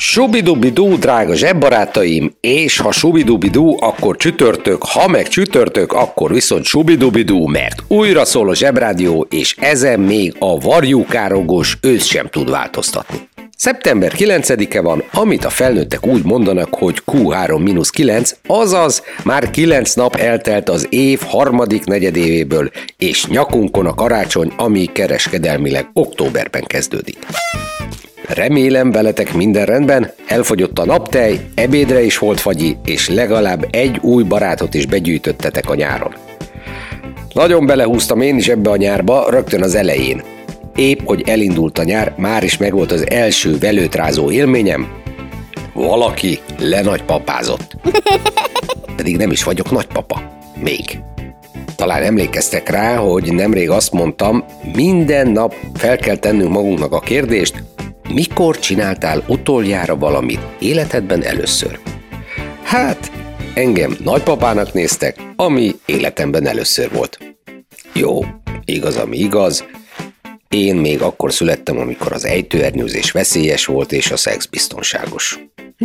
Subidubidú, drága zsebbarátaim, és ha subidubidú, akkor csütörtök, ha meg csütörtök, akkor viszont subidubidú, mert újra szól a zsebrádió, és ezen még a varjúkárogos ősz sem tud változtatni. Szeptember 9-e van, amit a felnőttek úgy mondanak, hogy Q3-9, azaz már 9 nap eltelt az év harmadik negyedévéből, és nyakunkon a karácsony, ami kereskedelmileg októberben kezdődik. Remélem veletek minden rendben, elfogyott a naptej, ebédre is volt fagyi, és legalább egy új barátot is begyűjtöttetek a nyáron. Nagyon belehúztam én is ebbe a nyárba, rögtön az elején. Épp, hogy elindult a nyár, már is megvolt az első velőtrázó élményem. Valaki lenagypapázott. Pedig nem is vagyok nagypapa. Még. Talán emlékeztek rá, hogy nemrég azt mondtam, minden nap fel kell tennünk magunknak a kérdést, mikor csináltál utoljára valamit életedben először? Hát, engem nagypapának néztek, ami életemben először volt. Jó, igaz, ami igaz. Én még akkor születtem, amikor az ejtőernyőzés veszélyes volt, és a szex biztonságos. Hm,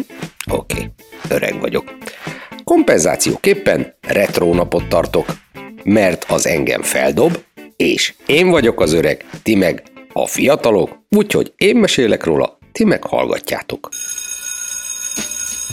Oké, öreg vagyok. Kompenzációképpen retro napot tartok, mert az engem feldob, és én vagyok az öreg, ti meg a fiatalok, úgyhogy én mesélek róla, ti meg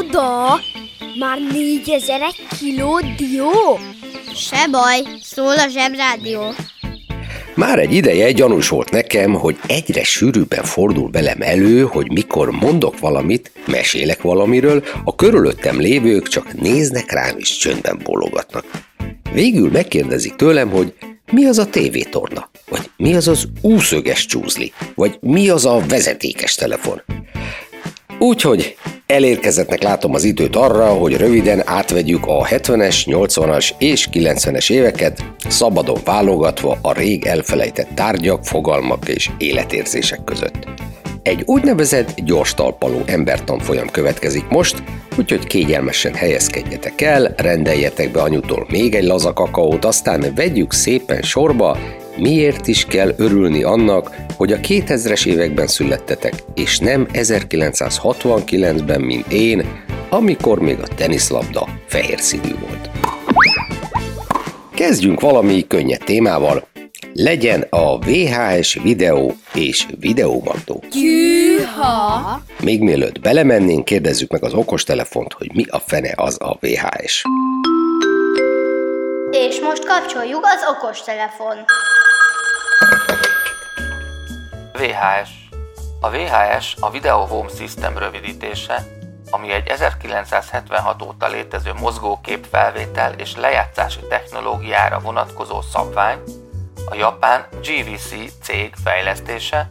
Micsoda? Már négyezer egy kiló dió? Se baj, szól a Zsebrádió. Már egy ideje gyanús volt nekem, hogy egyre sűrűbben fordul velem elő, hogy mikor mondok valamit, mesélek valamiről, a körülöttem lévők csak néznek rám és csöndben bólogatnak. Végül megkérdezik tőlem, hogy mi az a tévétorna, vagy mi az az úszöges csúzli, vagy mi az a vezetékes telefon. Úgyhogy elérkezettnek látom az időt arra, hogy röviden átvegyük a 70-es, 80-as és 90-es éveket, szabadon válogatva a rég elfelejtett tárgyak, fogalmak és életérzések között. Egy úgynevezett gyors talpaló embertanfolyam következik most, úgyhogy kényelmesen helyezkedjetek el, rendeljetek be anyutól még egy laza kakaót, aztán vegyük szépen sorba, miért is kell örülni annak, hogy a 2000-es években születtetek, és nem 1969-ben, mint én, amikor még a teniszlabda fehér színű volt. Kezdjünk valami könnyed témával. Legyen a VHS videó és videómandó. Gyűha! Még mielőtt belemennénk, kérdezzük meg az okostelefont, hogy mi a fene az a VHS. És most kapcsoljuk az okostelefon. VHS. A VHS a Video Home System rövidítése, ami egy 1976 óta létező mozgókép felvétel és lejátszási technológiára vonatkozó szabvány, a japán GVC cég fejlesztése,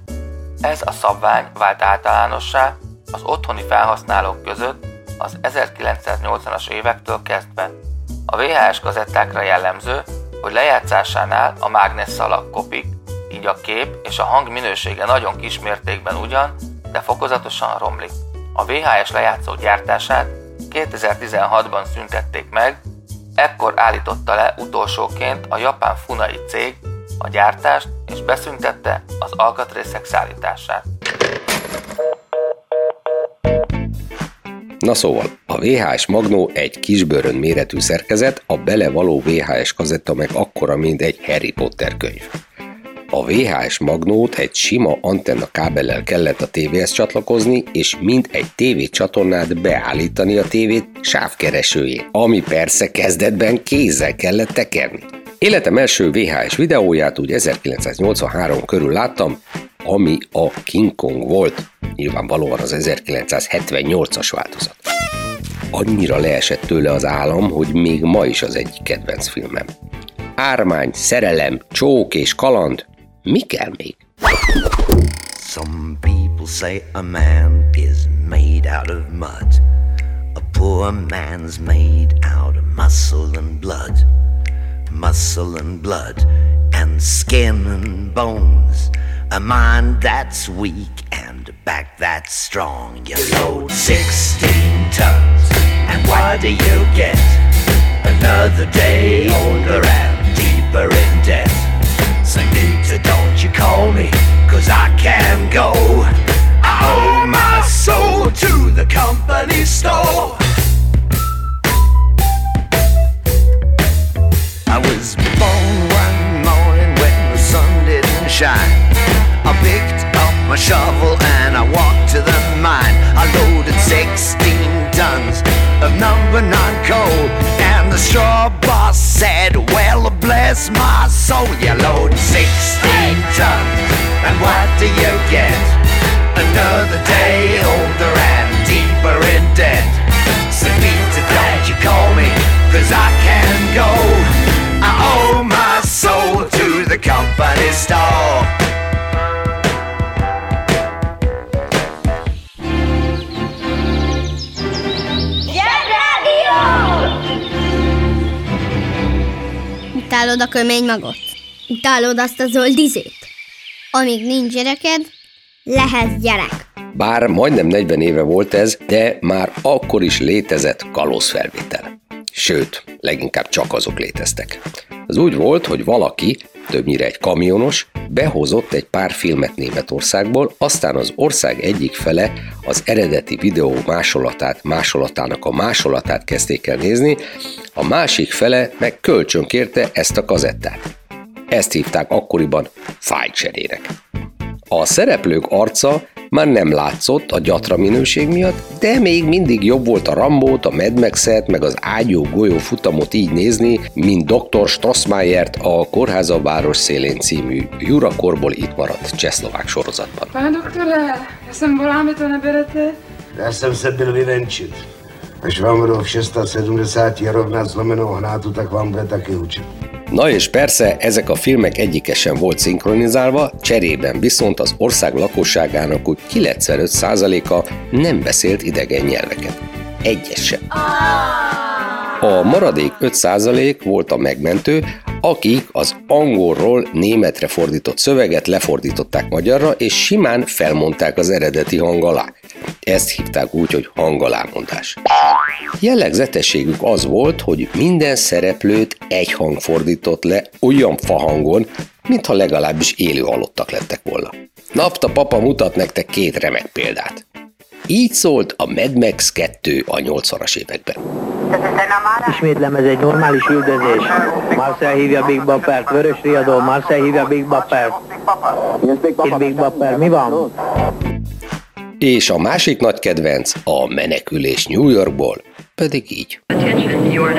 ez a szabvány vált általánossá az otthoni felhasználók között az 1980-as évektől kezdve. A VHS kazettákra jellemző, hogy lejátszásánál a mágnesszalak kopik, így a kép és a hang minősége nagyon kis mértékben ugyan, de fokozatosan romlik. A VHS lejátszó gyártását 2016-ban szüntették meg, ekkor állította le utolsóként a japán Funai cég a gyártást és beszüntette az alkatrészek szállítását. Na szóval, a VHS Magnó egy kisbőrön méretű szerkezet, a belevaló VHS kazetta meg akkora, mint egy Harry Potter könyv. A VHS magnót egy sima antenna kábellel kellett a tévéhez csatlakozni, és mind egy TV csatornát beállítani a tévét sávkeresőjén, ami persze kezdetben kézzel kellett tekerni. Életem első VHS videóját úgy 1983 körül láttam, ami a King Kong volt, nyilvánvalóan az 1978-as változat. Annyira leesett tőle az állam, hogy még ma is az egyik kedvenc filmem. Ármány, szerelem, csók és kaland, mi kell még? Some people say a man is made out of mud. A poor man's made out of muscle and blood. Muscle and blood and skin and bones. A mind that's weak and a back that's strong. You load 16 tons, and what do you get? Another day older and deeper in debt. Senorita, don't you call me, cause I can go. I owe my soul to the company store. Was born one morning when the sun didn't shine. I picked up my shovel and I walked to the mine. I loaded 16 tons of number nine coal, and the straw boss said, Well, bless my soul, you load 16 tons, and what do you get? Utálod a kömény magot? Utálod azt a zöld izét? Amíg nincs gyereked, lehetsz gyerek. Bár majdnem 40 éve volt ez, de már akkor is létezett kalózfelvétel. Sőt, leginkább csak azok léteztek. Az úgy volt, hogy valaki, többnyire egy kamionos, behozott egy pár filmet Németországból, aztán az ország egyik fele az eredeti videó másolatát, másolatának a másolatát kezdték el nézni, a másik fele meg kölcsön kérte ezt a kazettát. Ezt hívták akkoriban fájcserének. A szereplők arca már nem látszott a gyatra minőség miatt, de még mindig jobb volt a Rambót, a Mad Max-et, meg az ágyó golyó futamot így nézni, mint Dr. Strassmayert a Kórháza város szélén című Jurakorból itt maradt csehszlovák sorozatban. Pane doktore, já jsem voláme to neberete? Já jsem se byl vyvenčit. Až vám v 670 rovnat zlomenou hnátu, tak vám bude taky učit. Na és persze ezek a filmek egyike sem volt szinkronizálva, cserében viszont az ország lakosságának úgy 95%-a nem beszélt idegen nyelveket. Egyes. A maradék 5% volt a megmentő, akik az angolról németre fordított szöveget lefordították magyarra, és simán felmondták az eredeti hang alá. Ezt hívták úgy, hogy hangalámondás. Jellegzetességük az volt, hogy minden szereplőt egy hang fordított le olyan fahangon, mintha legalábbis élő halottak lettek volna. Napta papa mutat nektek két remek példát. Így szólt a Mad Max 2 a 80-as években. Ismétlem, ez egy normális üldözés. Marcel hívja Big Bappert, Vörös Riadó, Marcel hívja Big Bappert. És Big Bapper, mi van? És a másik nagy kedvenc, a menekülés New Yorkból, pedig így.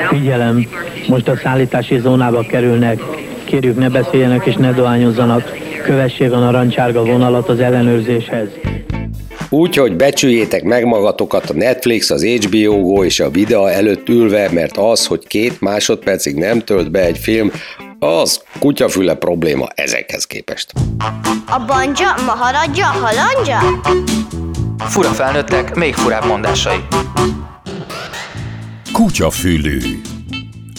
Figyelem, most a szállítási zónába kerülnek. Kérjük ne beszéljenek és ne dohányozzanak. Kövessék a narancsárga vonalat az ellenőrzéshez. Úgyhogy becsüljétek meg magatokat a Netflix, az HBO Go és a videó előtt ülve, mert az, hogy két másodpercig nem tölt be egy film, az kutyafüle probléma ezekhez képest. A banja, maharadja, halandja? Fura felnőttek, még furább mondásai. Kutyafülű.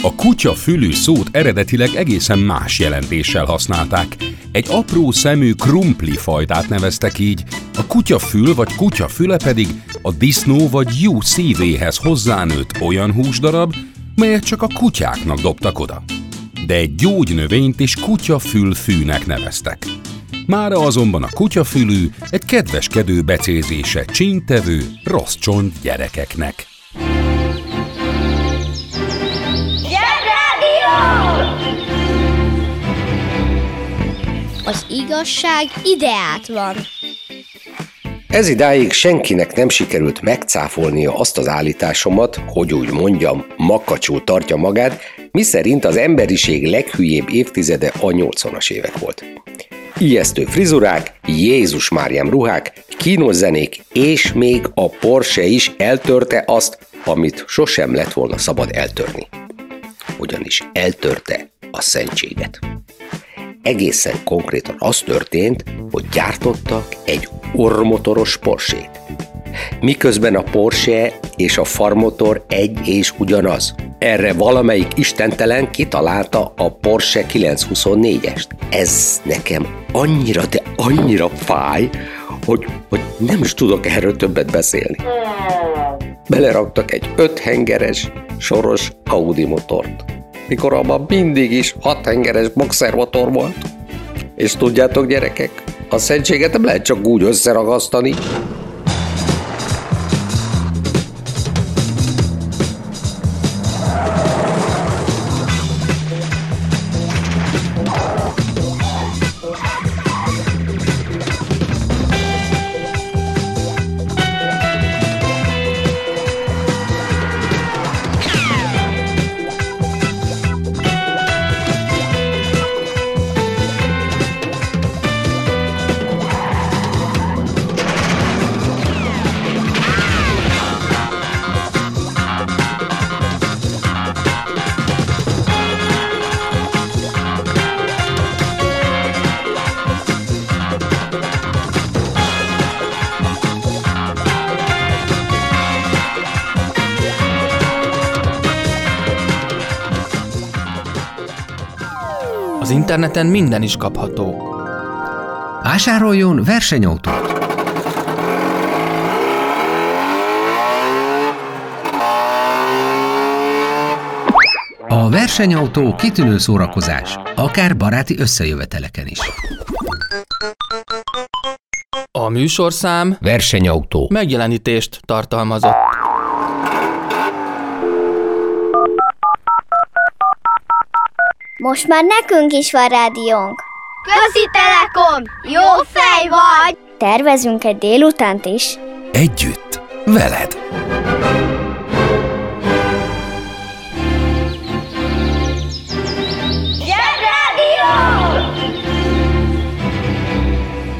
A kutyafülű szót eredetileg egészen más jelentéssel használták. Egy apró szemű krumpli fajtát neveztek így, a kutyafül vagy kutyafüle pedig a disznó vagy jó szívéhez hozzánőtt olyan húsdarab, melyet csak a kutyáknak dobtak oda. De egy gyógynövényt is kutyafülfűnek neveztek. Mára azonban a kutyafülű egy kedveskedő becézése csíntevő, rossz csont gyerekeknek. Az igazság ideát van. Ez idáig senkinek nem sikerült megcáfolnia azt az állításomat, hogy úgy mondjam, makacsul tartja magát, miszerint az emberiség leghülyébb évtizede a 80-as évek volt. Ijesztő frizurák, Jézus Máriám ruhák, kínos zenék, és még a Porsche is eltörte azt, amit sosem lett volna szabad eltörni. Ugyanis eltörte a szentséget egészen konkrétan az történt, hogy gyártottak egy ormotoros Porsét. Miközben a Porsche és a farmotor egy és ugyanaz. Erre valamelyik istentelen kitalálta a Porsche 924-est. Ez nekem annyira, de annyira fáj, hogy, hogy nem is tudok erről többet beszélni. Beleraktak egy öthengeres, soros Audi motort mikor abban mindig is hat hengeres boxermotor volt. És tudjátok gyerekek, a szentséget nem lehet csak úgy összeragasztani, interneten minden is kapható. Vásároljon versenyautót! A versenyautó kitűnő szórakozás, akár baráti összejöveteleken is. A műsorszám versenyautó megjelenítést tartalmazott. Most már nekünk is van rádiónk. Közi Telekom! Jó fej vagy! Tervezünk egy délutánt is. Együtt, veled!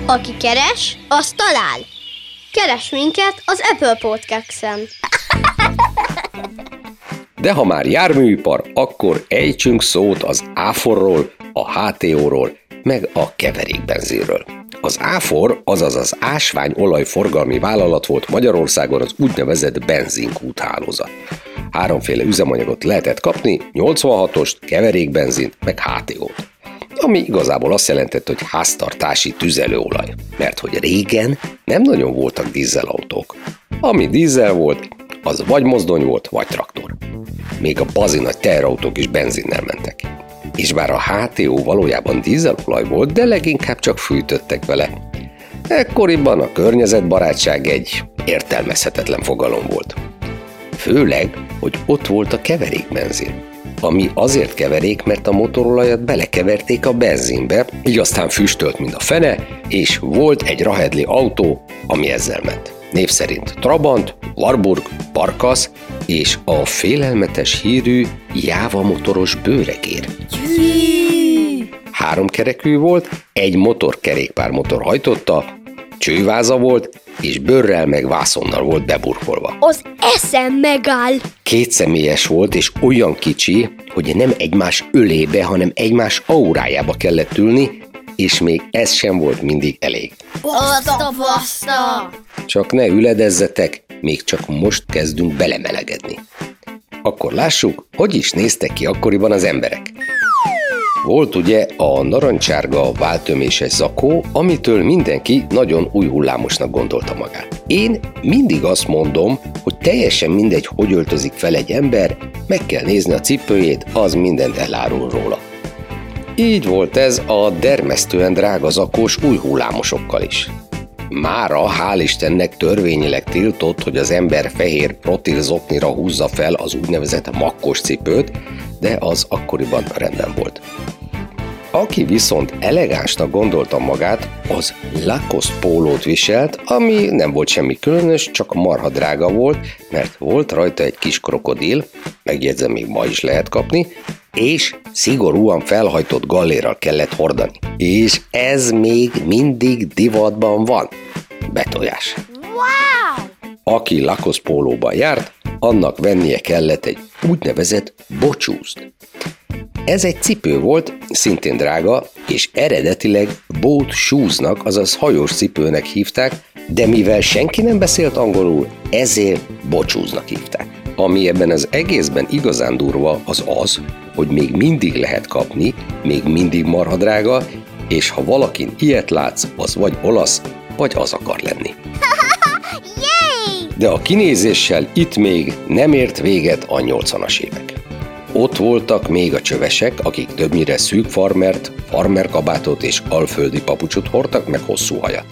Aki keres, az talál. Keres minket az Apple Podcast-en. De ha már járműipar, akkor ejtsünk szót az áforról, a HTO-ról, meg a keverékbenzinről. Az áfor, azaz az ásványolaj forgalmi vállalat volt Magyarországon az úgynevezett benzinkúthálózat. Háromféle üzemanyagot lehetett kapni, 86-ost, keverékbenzin, meg HTO-t. Ami igazából azt jelentette, hogy háztartási tüzelőolaj. Mert hogy régen nem nagyon voltak dízelautók. Ami dízel volt, az vagy mozdony volt, vagy traktor. Még a bazinagy teherautók is benzinnel mentek. És bár a HTO valójában dízelolaj volt, de leginkább csak fűtöttek vele. Ekkoriban a környezetbarátság egy értelmezhetetlen fogalom volt. Főleg, hogy ott volt a keverékbenzin ami azért keverék, mert a motorolajat belekeverték a benzinbe, így aztán füstölt, mint a fene, és volt egy rahedli autó, ami ezzel ment. Név szerint Trabant, Warburg, Parkasz és a félelmetes hírű Jáva motoros bőregér. Három kerekű volt, egy motorkerékpár motor hajtotta, csőváza volt, és bőrrel meg vászonnal volt beburkolva. Az eszem megáll. Két személyes volt, és olyan kicsi, hogy nem egymás ölébe, hanem egymás aurájába kellett ülni, és még ez sem volt mindig elég. Baszta, baszta! Csak ne üledezzetek, még csak most kezdünk belemelegedni. Akkor lássuk, hogy is néztek ki akkoriban az emberek. Volt ugye a narancsárga váltöméses zakó, amitől mindenki nagyon új hullámosnak gondolta magát. Én mindig azt mondom, hogy teljesen mindegy, hogy öltözik fel egy ember, meg kell nézni a cipőjét, az mindent elárul róla. Így volt ez a dermesztően drága zakós új hullámosokkal is. Mára, hál' Istennek törvényileg tiltott, hogy az ember fehér protil zoknira húzza fel az úgynevezett makkos cipőt, de az akkoriban rendben volt. Aki viszont elegánsnak gondolta magát, az Lacoste pólót viselt, ami nem volt semmi különös, csak marha drága volt, mert volt rajta egy kis krokodil, megjegyzem, még ma is lehet kapni, és szigorúan felhajtott gallérral kellett hordani. És ez még mindig divatban van. Betojás. Wow! Aki Lacoste pólóban járt, annak vennie kellett egy úgynevezett bocsúzt. Ez egy cipő volt, szintén drága, és eredetileg boat shoesnak, azaz hajós cipőnek hívták, de mivel senki nem beszélt angolul, ezért bocsúznak hívták. Ami ebben az egészben igazán durva, az az, hogy még mindig lehet kapni, még mindig marha drága, és ha valakin ilyet látsz, az vagy olasz, vagy az akar lenni. De a kinézéssel itt még nem ért véget a 80-as évek. Ott voltak még a csövesek, akik többnyire szűk farmert, farmerkabátot és alföldi papucsot hordtak, meg hosszú hajat.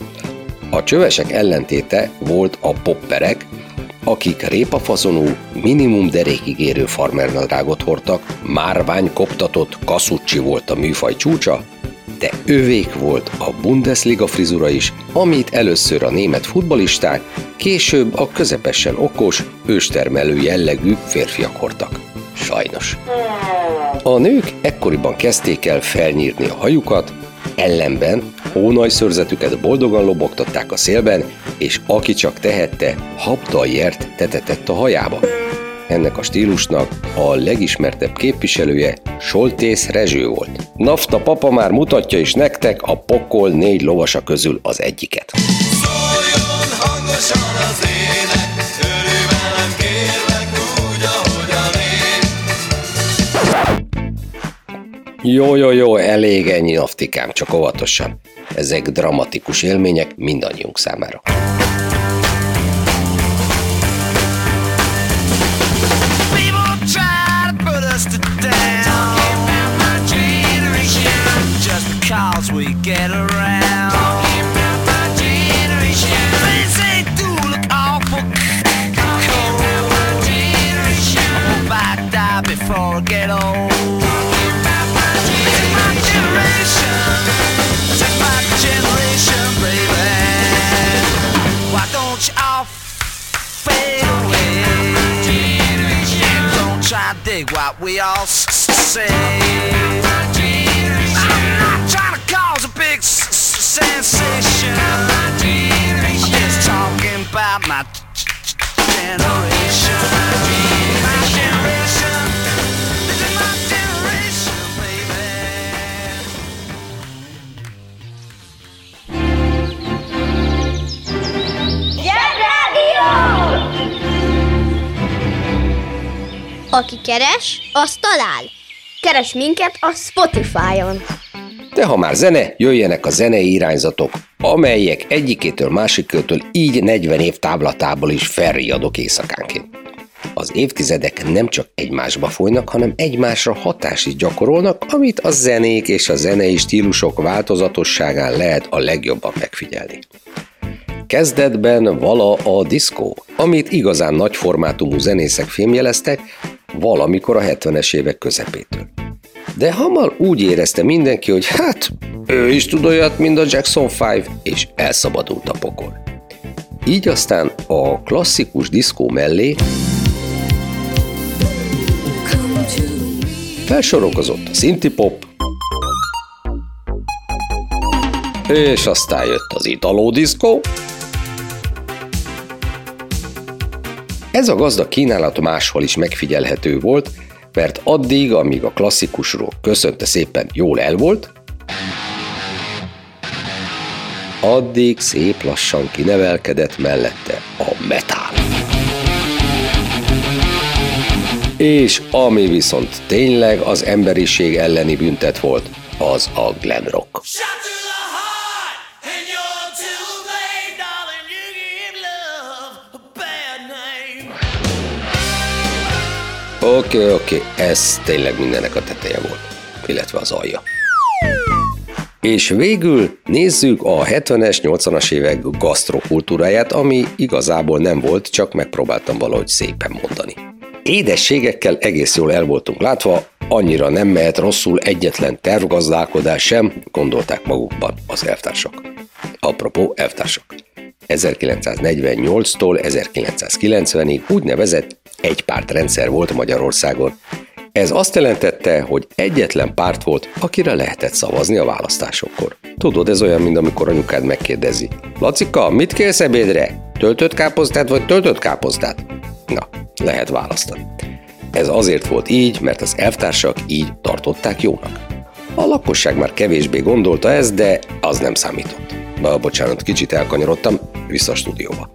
A csövesek ellentéte volt a popperek, akik répafazonú, minimum derékig érő farmernadrágot hordtak, márvány koptatott kaszucsi volt a műfaj csúcsa, de övék volt a Bundesliga frizura is, amit először a német futbalisták, később a közepesen okos, őstermelő jellegű férfiak hordtak. Sajnos. A nők ekkoriban kezdték el felnyírni a hajukat, ellenben hónajszörzetüket boldogan lobogtatták a szélben, és aki csak tehette, habdaljert tetetett a hajába. Ennek a stílusnak a legismertebb képviselője Soltész Rezső volt. Nafta papa már mutatja is nektek a pokol négy lovasa közül az egyiket. Szóljon hangosan az ének, Jó, jó, jó, elég ennyi naftikám, csak óvatosan. Ezek dramatikus élmények mindannyiunk számára. Dig what we all s- s- say. Aki keres, az talál. Keres minket a Spotify-on. De ha már zene, jöjjenek a zenei irányzatok, amelyek egyikétől másikétől így 40 év táblatából is felriadok éjszakánként. Az évtizedek nem csak egymásba folynak, hanem egymásra hatást is gyakorolnak, amit a zenék és a zenei stílusok változatosságán lehet a legjobban megfigyelni. Kezdetben vala a diszkó, amit igazán nagy formátumú zenészek fémjeleztek, valamikor a 70-es évek közepétől. De hamar úgy érezte mindenki, hogy hát, ő is tud olyat, mint a Jackson 5, és elszabadult a pokol. Így aztán a klasszikus diszkó mellé felsorokozott a synthie pop, És aztán jött az italódiszkó. Ez a gazdag kínálat máshol is megfigyelhető volt, mert addig, amíg a klasszikusról köszönte szépen jól el volt, addig szép lassan kinevelkedett mellette a metál. És ami viszont tényleg az emberiség elleni büntet volt, az a glam rock. Oké, okay, oké, okay. ez tényleg mindennek a teteje volt, illetve az alja. És végül nézzük a 70-es, 80-as évek gasztrokultúráját, ami igazából nem volt, csak megpróbáltam valahogy szépen mondani. Édességekkel egész jól el voltunk látva, annyira nem mehet rosszul egyetlen tervgazdálkodás sem, gondolták magukban az elvtársak. Apropó elvtársak. 1948-tól 1990-ig úgynevezett egypártrendszer volt Magyarországon. Ez azt jelentette, hogy egyetlen párt volt, akire lehetett szavazni a választásokkor. Tudod, ez olyan, mint amikor anyukád megkérdezi. Lacika, mit kérsz ebédre? Töltött káposztát vagy töltött káposztát? Na, lehet választani. Ez azért volt így, mert az elvtársak így tartották jónak. A lakosság már kevésbé gondolta ez, de az nem számított. Ba, bocsánat, kicsit elkanyarodtam, vissza a stúdióba.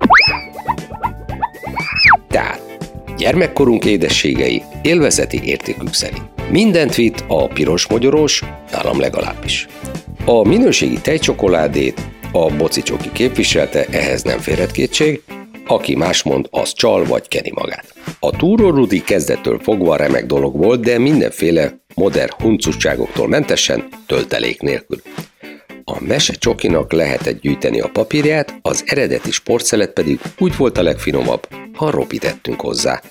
Tehát, gyermekkorunk édességei élvezeti értékük szerint. Mindent vitt a piros mogyorós, nálam legalábbis. A minőségi tejcsokoládét a bocicsoki képviselte, ehhez nem férhet kétség, aki más mond, az csal vagy keni magát. A túrórudi kezdettől fogva remek dolog volt, de mindenféle modern huncusságoktól mentesen, töltelék nélkül. A mese csokinak lehetett gyűjteni a papírját, az eredeti sportszelet pedig úgy volt a legfinomabb, ha ropitettünk hozzá.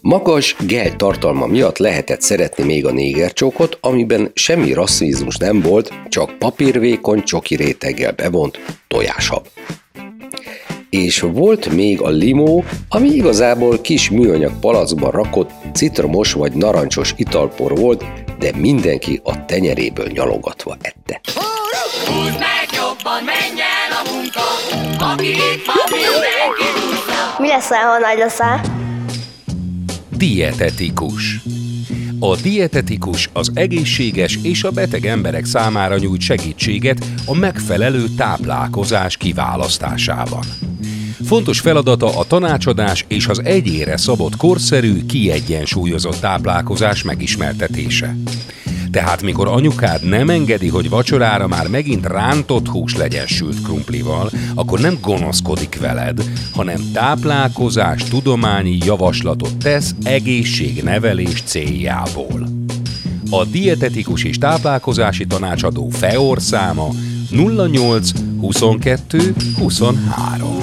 Magas gel tartalma miatt lehetett szeretni még a négercsókot, amiben semmi rasszizmus nem volt, csak papírvékony csoki réteggel bevont tojáshab és volt még a limó, ami igazából kis műanyag palackban rakott citromos vagy narancsos italpor volt, de mindenki a tenyeréből nyalogatva ette. Mi lesz, ha nagy leszel? Dietetikus. A dietetikus az egészséges és a beteg emberek számára nyújt segítséget a megfelelő táplálkozás kiválasztásában. Fontos feladata a tanácsadás és az egyére szabott korszerű, kiegyensúlyozott táplálkozás megismertetése. Tehát mikor anyukád nem engedi, hogy vacsorára már megint rántott hús legyen sült krumplival, akkor nem gonoszkodik veled, hanem táplálkozás tudományi javaslatot tesz egészségnevelés céljából. A dietetikus és táplálkozási tanácsadó FEOR száma 08 22 23.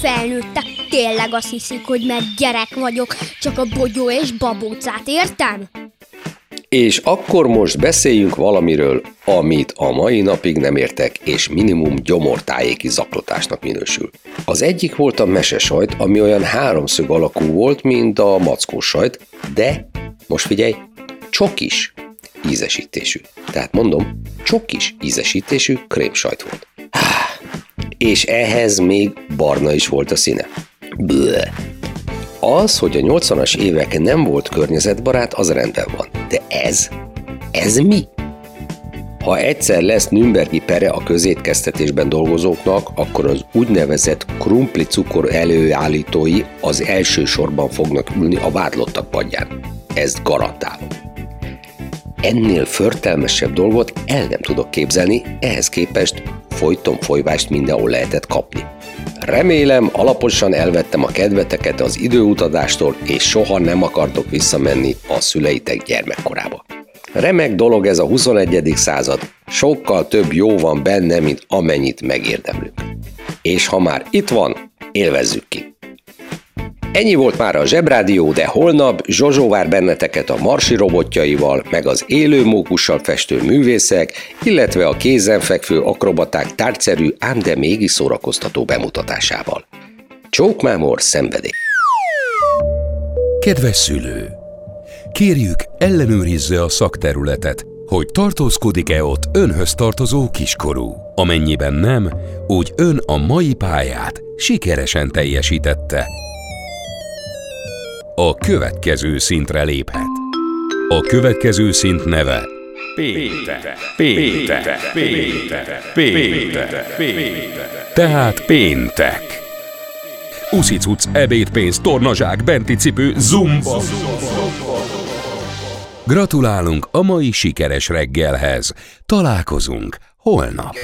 Felnőttek tényleg azt hiszik, hogy mert gyerek vagyok, csak a bogyó és babócát értem? És akkor most beszéljünk valamiről, amit a mai napig nem értek, és minimum gyomortájéki zaklatásnak minősül. Az egyik volt a mesesajt, ami olyan háromszög alakú volt, mint a mackós sajt, de, most figyelj, csokis ízesítésű. Tehát mondom, csokis ízesítésű krémsajt volt. És ehhez még barna is volt a színe. Bleh. Az, hogy a 80-as évek nem volt környezetbarát, az rendben van. De ez? Ez mi? Ha egyszer lesz Nürnbergi pere a közétkeztetésben dolgozóknak, akkor az úgynevezett krumpli cukor előállítói az első sorban fognak ülni a vádlottak padján. Ezt garantálom. Ennél förtelmesebb dolgot el nem tudok képzelni, ehhez képest folyton folyvást mindenhol lehetett kapni. Remélem, alaposan elvettem a kedveteket az időutadástól, és soha nem akartok visszamenni a szüleitek gyermekkorába. Remek dolog ez a 21. század, sokkal több jó van benne, mint amennyit megérdemlünk. És ha már itt van, élvezzük ki! Ennyi volt már a Zsebrádió, de holnap Zsozsó vár benneteket a marsi robotjaival, meg az élő mókussal festő művészek, illetve a kézenfekvő akrobaták tárgyszerű, ám de mégis szórakoztató bemutatásával. Csókmámor szenvedély. Kedves szülő! Kérjük, ellenőrizze a szakterületet, hogy tartózkodik-e ott önhöz tartozó kiskorú. Amennyiben nem, úgy ön a mai pályát sikeresen teljesítette. A következő szintre léphet. A következő szint neve Péntek, péntek, péntek, péntek, péntek. Tehát péntek. Uszicuc, ebédpénz, tornazsák, benti cipő, zumba. Gratulálunk a mai sikeres reggelhez. Találkozunk holnap.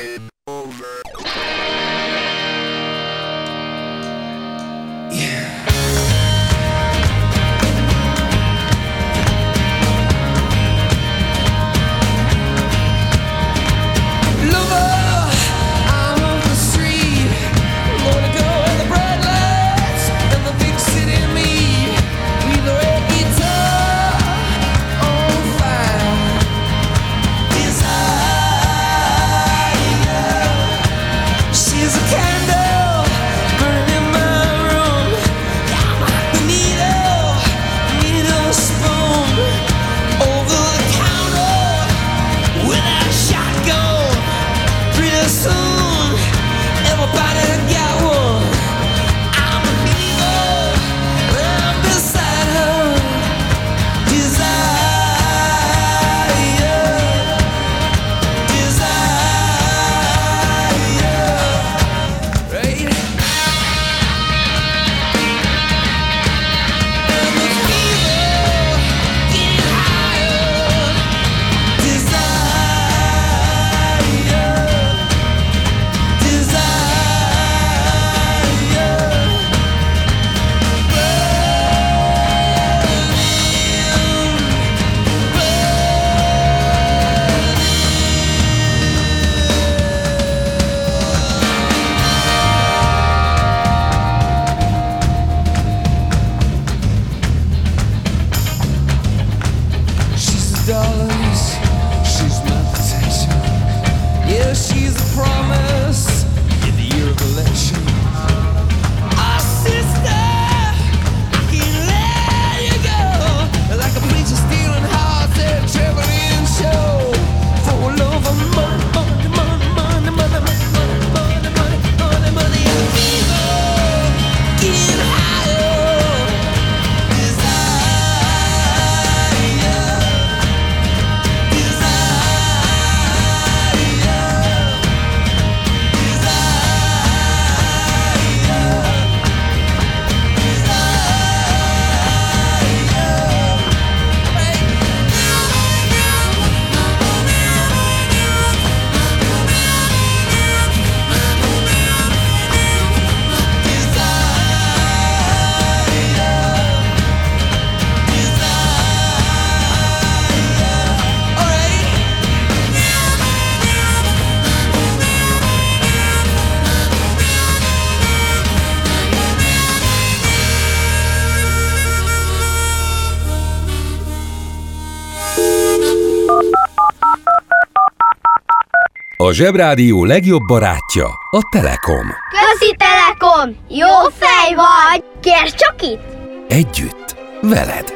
Zsebrádió legjobb barátja a Telekom. Közi Telekom! Jó fej vagy! Kérd csak itt! Együtt, veled.